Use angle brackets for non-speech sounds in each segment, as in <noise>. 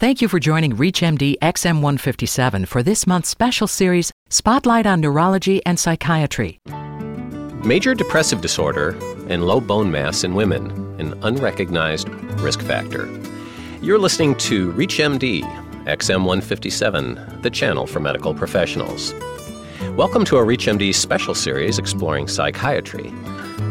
Thank you for joining ReachMD XM157 for this month's special series, Spotlight on Neurology and Psychiatry. Major depressive disorder and low bone mass in women, an unrecognized risk factor. You're listening to ReachMD XM157, the channel for medical professionals. Welcome to our ReachMD special series exploring psychiatry.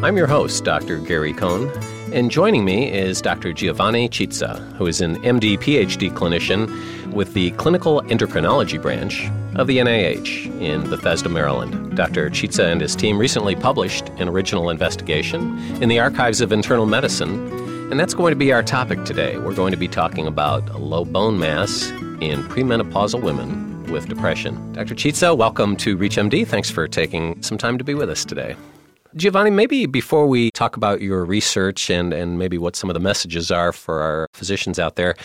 I'm your host, Dr. Gary Cohn, and joining me is Dr. Giovanni Cizza, who is an MD PhD clinician with the Clinical Endocrinology branch of the NIH in Bethesda, Maryland. Dr. Cizza and his team recently published an original investigation in the Archives of Internal Medicine, and that's going to be our topic today. We're going to be talking about low bone mass in premenopausal women with depression. Dr. Cizza, welcome to ReachMD. Thanks for taking some time to be with us today. Giovanni, maybe before we talk about your research and, and maybe what some of the messages are for our physicians out there,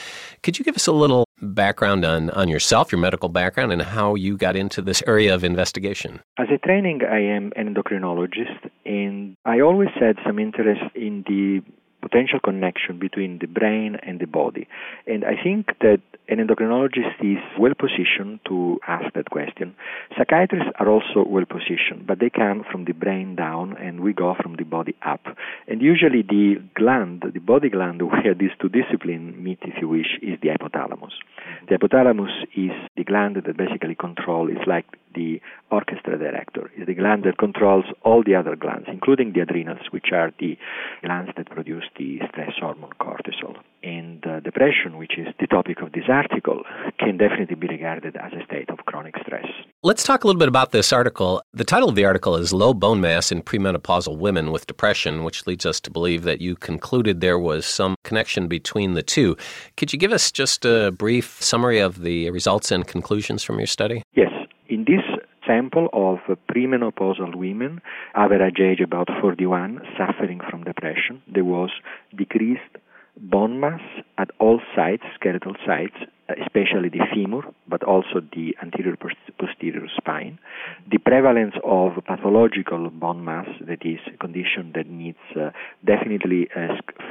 could you give us a little background on, on yourself, your medical background, and how you got into this area of investigation? As a training, I am an endocrinologist, and I always had some interest in the potential connection between the brain and the body. And I think that an endocrinologist is well positioned to ask that question. Psychiatrists are also well positioned, but they come from the brain down and we go from the body up. And usually the gland, the body gland <laughs> where these two disciplines meet, if you wish, is the hypothalamus. The hypothalamus is the gland that basically controls, it's like the orchestra director, is the gland that controls all the other glands, including the adrenals, which are the glands that produce the stress hormone cortisol. And uh, depression, which is the topic of this article, can definitely be regarded as a state of chronic stress. Let's talk a little bit about this article. The title of the article is Low Bone Mass in Premenopausal Women with Depression, which leads us to believe that you concluded there was some connection between the two. Could you give us just a brief summary of the results and conclusions from your study? Yes. Sample of premenopausal women, average age about 41, suffering from depression, there was decreased bone mass at all sites, skeletal sites, especially the femur, but also the anterior posterior spine. The prevalence of pathological bone mass, that is a condition that needs uh, definitely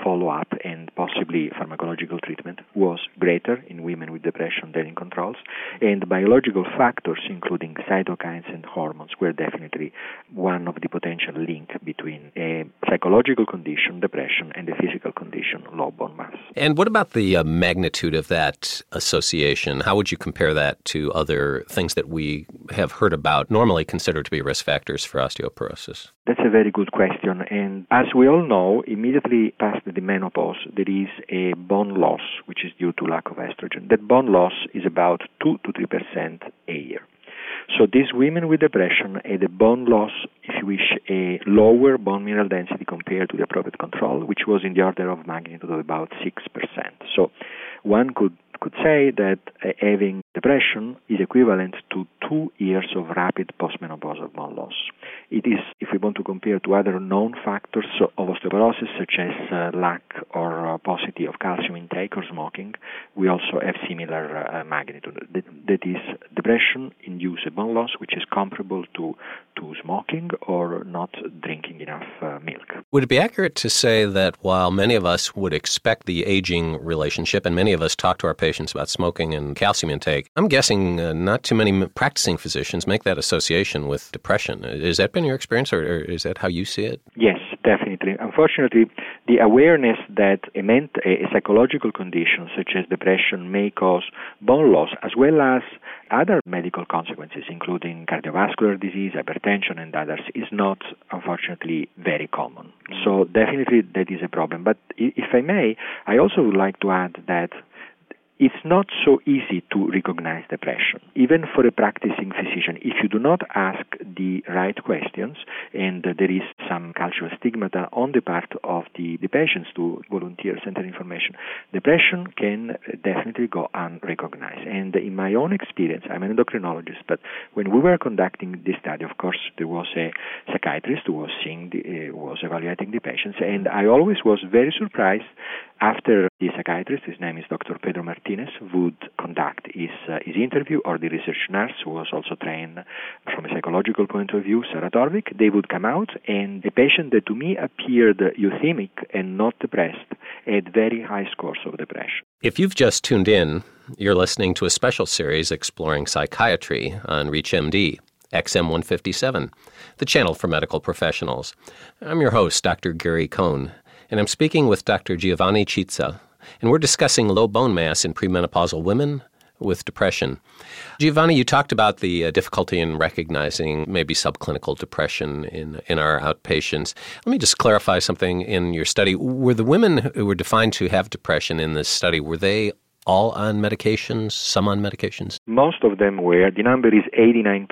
follow up and possibly pharmacological treatment, was greater in women with depression than in controls. And biological factors, including cytokines and hormones, were definitely one of the potential link between a psychological condition, depression, and a physical condition, low bone mass. And what about the uh, magnitude of that association? How would you compare that to other things that we have heard about, normally considered to be risk factors for osteoporosis? That's a very good question. And as we all know, immediately past the menopause, there is a bone loss, which is due to lack of estrogen. That bone loss is about 2 to 3% a year. So these women with depression had a bone loss, if you wish, a lower bone mineral density compared to the appropriate control, which was in the order of magnitude of about 6%. So one could could say that uh, having depression is equivalent to two years of rapid postmenopausal bone loss. It is, if we want to compare to other known factors of osteoporosis, such as uh, lack or uh, paucity of calcium intake or smoking, we also have similar uh, magnitude. That, that is, depression induces bone loss, which is comparable to, to smoking or not drinking enough milk. Would it be accurate to say that while many of us would expect the aging relationship, and many of us talk to our patients about smoking and calcium intake, I'm guessing uh, not too many practicing physicians make that association with depression. Has that been your experience, or, is that how you see it? Yes, definitely. Unfortunately, the awareness that a, ment- a psychological condition such as depression may cause bone loss, as well as other medical consequences, including cardiovascular disease, hypertension, and others, is not, unfortunately, very common. Mm. So, definitely, that is a problem. But if I may, I also would like to add that it's not so easy to recognize depression, even for a practicing physician. If you do not ask the right questions, and there is some cultural stigmata on the part of the, the patients to volunteer center information, depression can definitely go unrecognized. And in my own experience, I'm an endocrinologist, but when we were conducting this study, of course, there was a psychiatrist who was seeing, the, uh, was evaluating the patients, and I always was very surprised after the psychiatrist, his name is Dr. Pedro Martinez, would conduct his, uh, his interview, or the research nurse, who was also trained from a psychological point of view, Sarah Torvik, they would come out, and a patient that to me appeared euthymic and not depressed had very high scores of depression. If you've just tuned in, You're listening to a special series exploring psychiatry on ReachMD, XM157, the channel for medical professionals. I'm your host, Dr. Gary Cohn, and I'm speaking with Dr. Giovanni Cizza, and we're discussing low bone mass in premenopausal women with depression. Giovanni, you talked about the uh, difficulty in recognizing maybe subclinical depression in in our outpatients. Let me just clarify something in your study. Were the women who were defined to have depression in this study were they all on medications, some on medications? Most of them were. The number is 89%.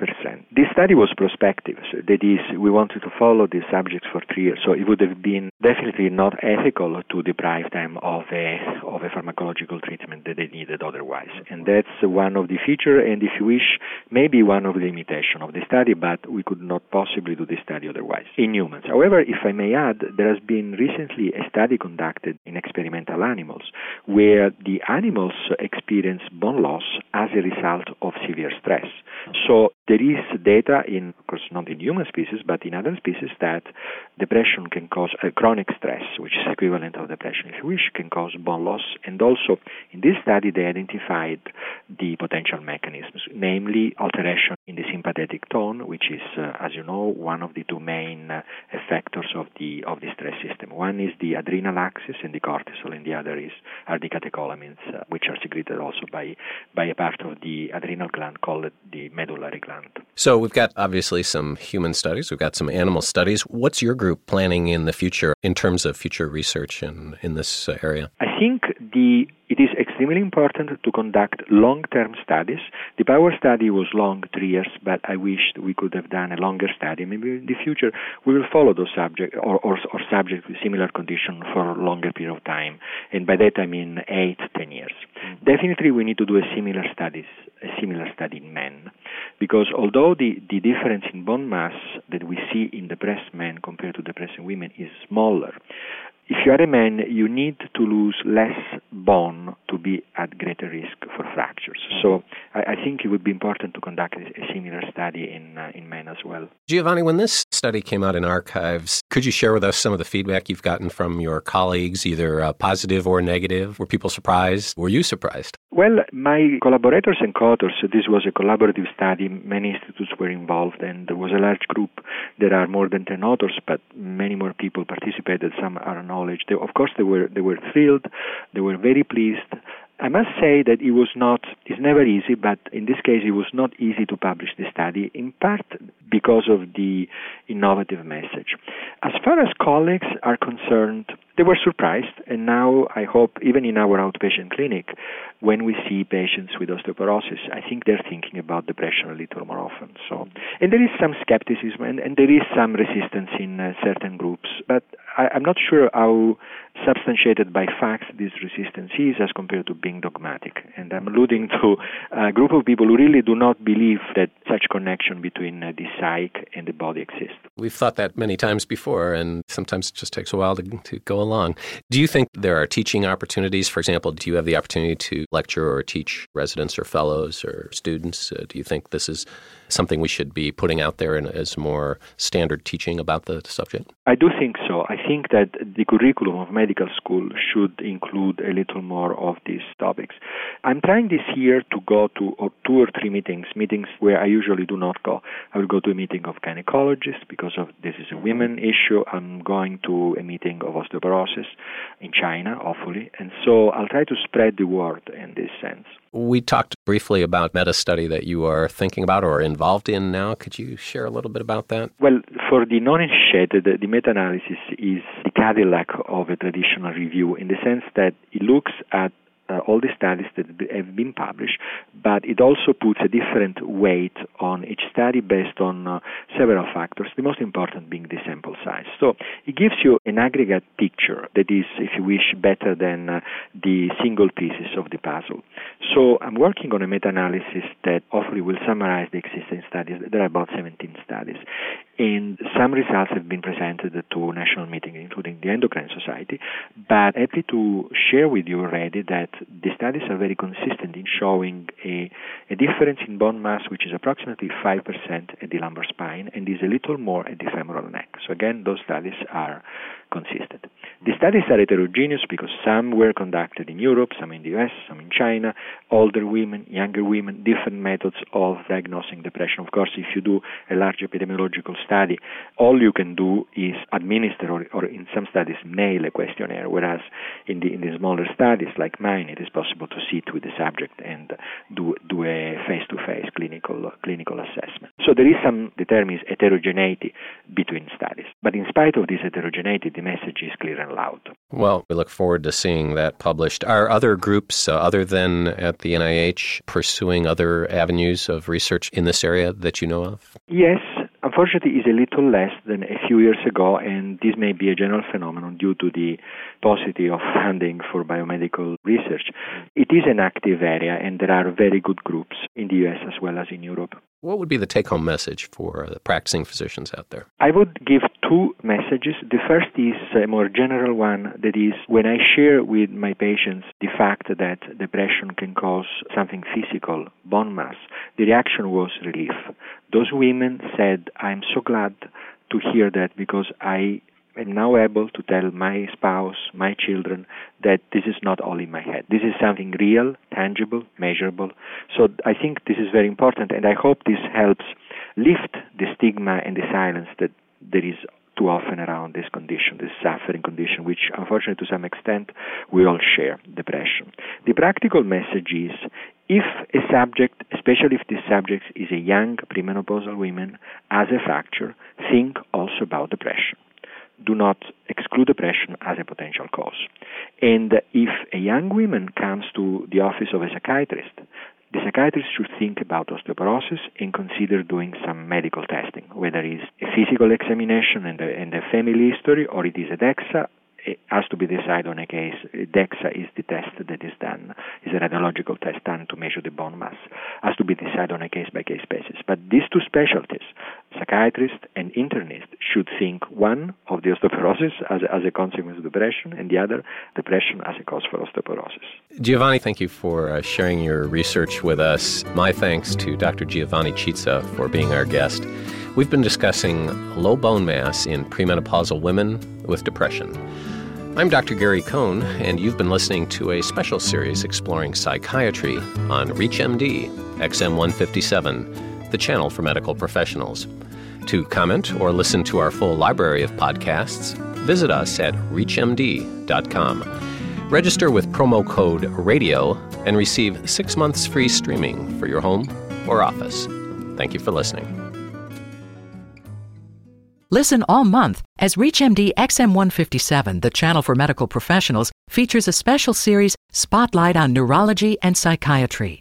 This study was prospective. So that is, we wanted to follow the subjects for three years. So it would have been definitely not ethical to deprive them of a, of a pharmacological treatment that they needed otherwise. And that's one of the features, and if you wish, maybe one of the limitations of the study, but we could not possibly do the study otherwise in humans. However, if I may add, there has been recently a study conducted in experimental animals where the animals animals experience bone loss as a result of severe stress. So there is data in, of course, not in human species, but in other species that depression can cause a chronic stress, which is equivalent of depression, if you wish, can cause bone loss. And also, in this study, they identified the potential mechanisms, namely alteration in the sympathetic tone, which is, uh, as you know, one of the two main uh, effectors of the of the stress system. One is the adrenal axis and the cortisol, and the other is are the catecholamines, uh, which are secreted also by by a part of the adrenal gland called the medullary gland. So we've got obviously some human studies, we've got some animal studies. What's your group planning in the future in terms of future research in in this area? I think the it is extremely important to conduct long-term studies. The power study was long, three years, but I wished we could have done a longer study. Maybe in the future we will follow those subjects or, or, or subjects with similar conditions for a longer period of time, and by that I mean eight, ten years. Mm-hmm. Definitely, we need to do a similar studies, a similar study in men, because although the, the difference in bone mass that we see in depressed men compared to depressed women is smaller, if you are a man, you need to lose less bone to be at greater risk for fractures. So I, I think it would be important to conduct a similar study in uh, in men as well. Giovanni, when this study came out in archives, could you share with us some of the feedback you've gotten from your colleagues, either uh, positive or negative? Were people surprised? Were you surprised? Well, my collaborators and co-authors, this was a collaborative study. Many institutes were involved, and there was a large group. There are more than ten authors, but many more people participated. Some are acknowledged. They, of course, they were they were thrilled. They were very pleased. I must say that it was not, it's never easy, but in this case it was not easy to publish the study, in part because of the innovative message. As far as colleagues are concerned, they were surprised, and now I hope, even in our outpatient clinic, when we see patients with osteoporosis, I think they're thinking about depression a little more often. So, and there is some skepticism, and, and there is some resistance in uh, certain groups, but I, I'm not sure how substantiated by facts this resistance is as compared to being dogmatic. And I'm alluding to a group of people who really do not believe that such connection between uh, the psyche and the body exists. We've thought that many times before, and sometimes it just takes a while to, to go along. Do you think there are teaching opportunities? For example, do you have the opportunity to lecture or teach residents or fellows or students? Uh, do you think this is something we should be putting out there in, as more standard teaching about the subject? I do think so. I think that the curriculum of medical school should include a little more of these topics. I'm trying this year to go to two or three meetings, meetings where I usually do not go. I will go to a meeting of gynecologists because of this is a women issue. I'm going to a meeting of osteoporosis in China, hopefully, and so I'll try to spread the word in this sense. We talked briefly about meta study that you are thinking about or involved in now. Could you share a little bit about that? Well, for the non-initiated, the meta-analysis is the Cadillac of a traditional review in the sense that it looks at uh, all the studies that have been published, but it also puts a different weight on each study based on uh, several factors, the most important being the sample size. So it gives you an aggregate picture that is, if you wish, better than uh, the single pieces of the puzzle. So I'm working on a meta-analysis that hopefully will summarize the existing studies. There are about 17 studies. And some results have been presented to national meetings, including the Endocrine Society. But happy to share with you already that the studies are very consistent in showing a, a difference in bone mass, which is approximately 5% at the lumbar spine and is a little more at the femoral neck. So again, those studies are consistent. The studies are heterogeneous because some were conducted in Europe, some in the US, some in China, older women, younger women, different methods of diagnosing depression. Of course, if you do a large epidemiological study, all you can do is administer or, or in some studies mail a questionnaire, whereas in the, in the smaller studies like mine, it is possible to sit with the subject and do, do a face-to-face clinical, clinical assessment. So there is some determined heterogeneity between studies. But in spite of this heterogeneity, the message is clear and loud. Well, we look forward to seeing that published. Are other groups, uh, other than at the NIH, pursuing other avenues of research in this area that you know of? Yes, unfortunately is a little less than a few years ago, and this may be a general phenomenon due to the paucity of funding for biomedical research. It is an active area, and there are very good groups in the US as well as in Europe. What would be the take home message for the practicing physicians out there? I would give two messages. The first is a more general one that is when I share with my patients the fact that depression can cause something physical, bone mass, the reaction was relief. Those women said, I'm so glad to hear that because I am now able to tell my spouse, my children, that this is not all in my head. This is something real, tangible, measurable. So I think this is very important, and I hope this helps lift the stigma and the silence that there is too often around this condition, this suffering condition, which unfortunately to some extent we all share, depression. The practical message is if a subject, especially if this subject is a young premenopausal woman, has a fracture, think also about depression. Do not exclude depression as a potential cause. And if a young woman comes to the office of a psychiatrist, the psychiatrist should think about osteoporosis and consider doing some medical testing, whether it's a physical examination and a, family history or it is a DEXA it has to be decided on a case. DEXA is the test that is done, is a radiological test done to measure the bone mass. Has to be decided on a case by case basis. But these two specialties, psychiatrist and internist, should think one of the osteoporosis as as a consequence of depression, and the other depression as a cause for osteoporosis. Giovanni, thank you for uh, sharing your research with us. My thanks to Dr. Giovanni Cizza for being our guest. We've been discussing low bone mass in premenopausal women with depression. I'm Dr. Gary Cohn, and you've been listening to a special series exploring psychiatry on ReachMD XM157, the channel for medical professionals. To comment or listen to our full library of podcasts, visit us at reachmd.com. Register with promo code RADIO and receive six months free streaming for your home or office. Thank you for listening. Listen all month as ReachMD XM157, the channel for medical professionals, features a special series Spotlight on Neurology and Psychiatry.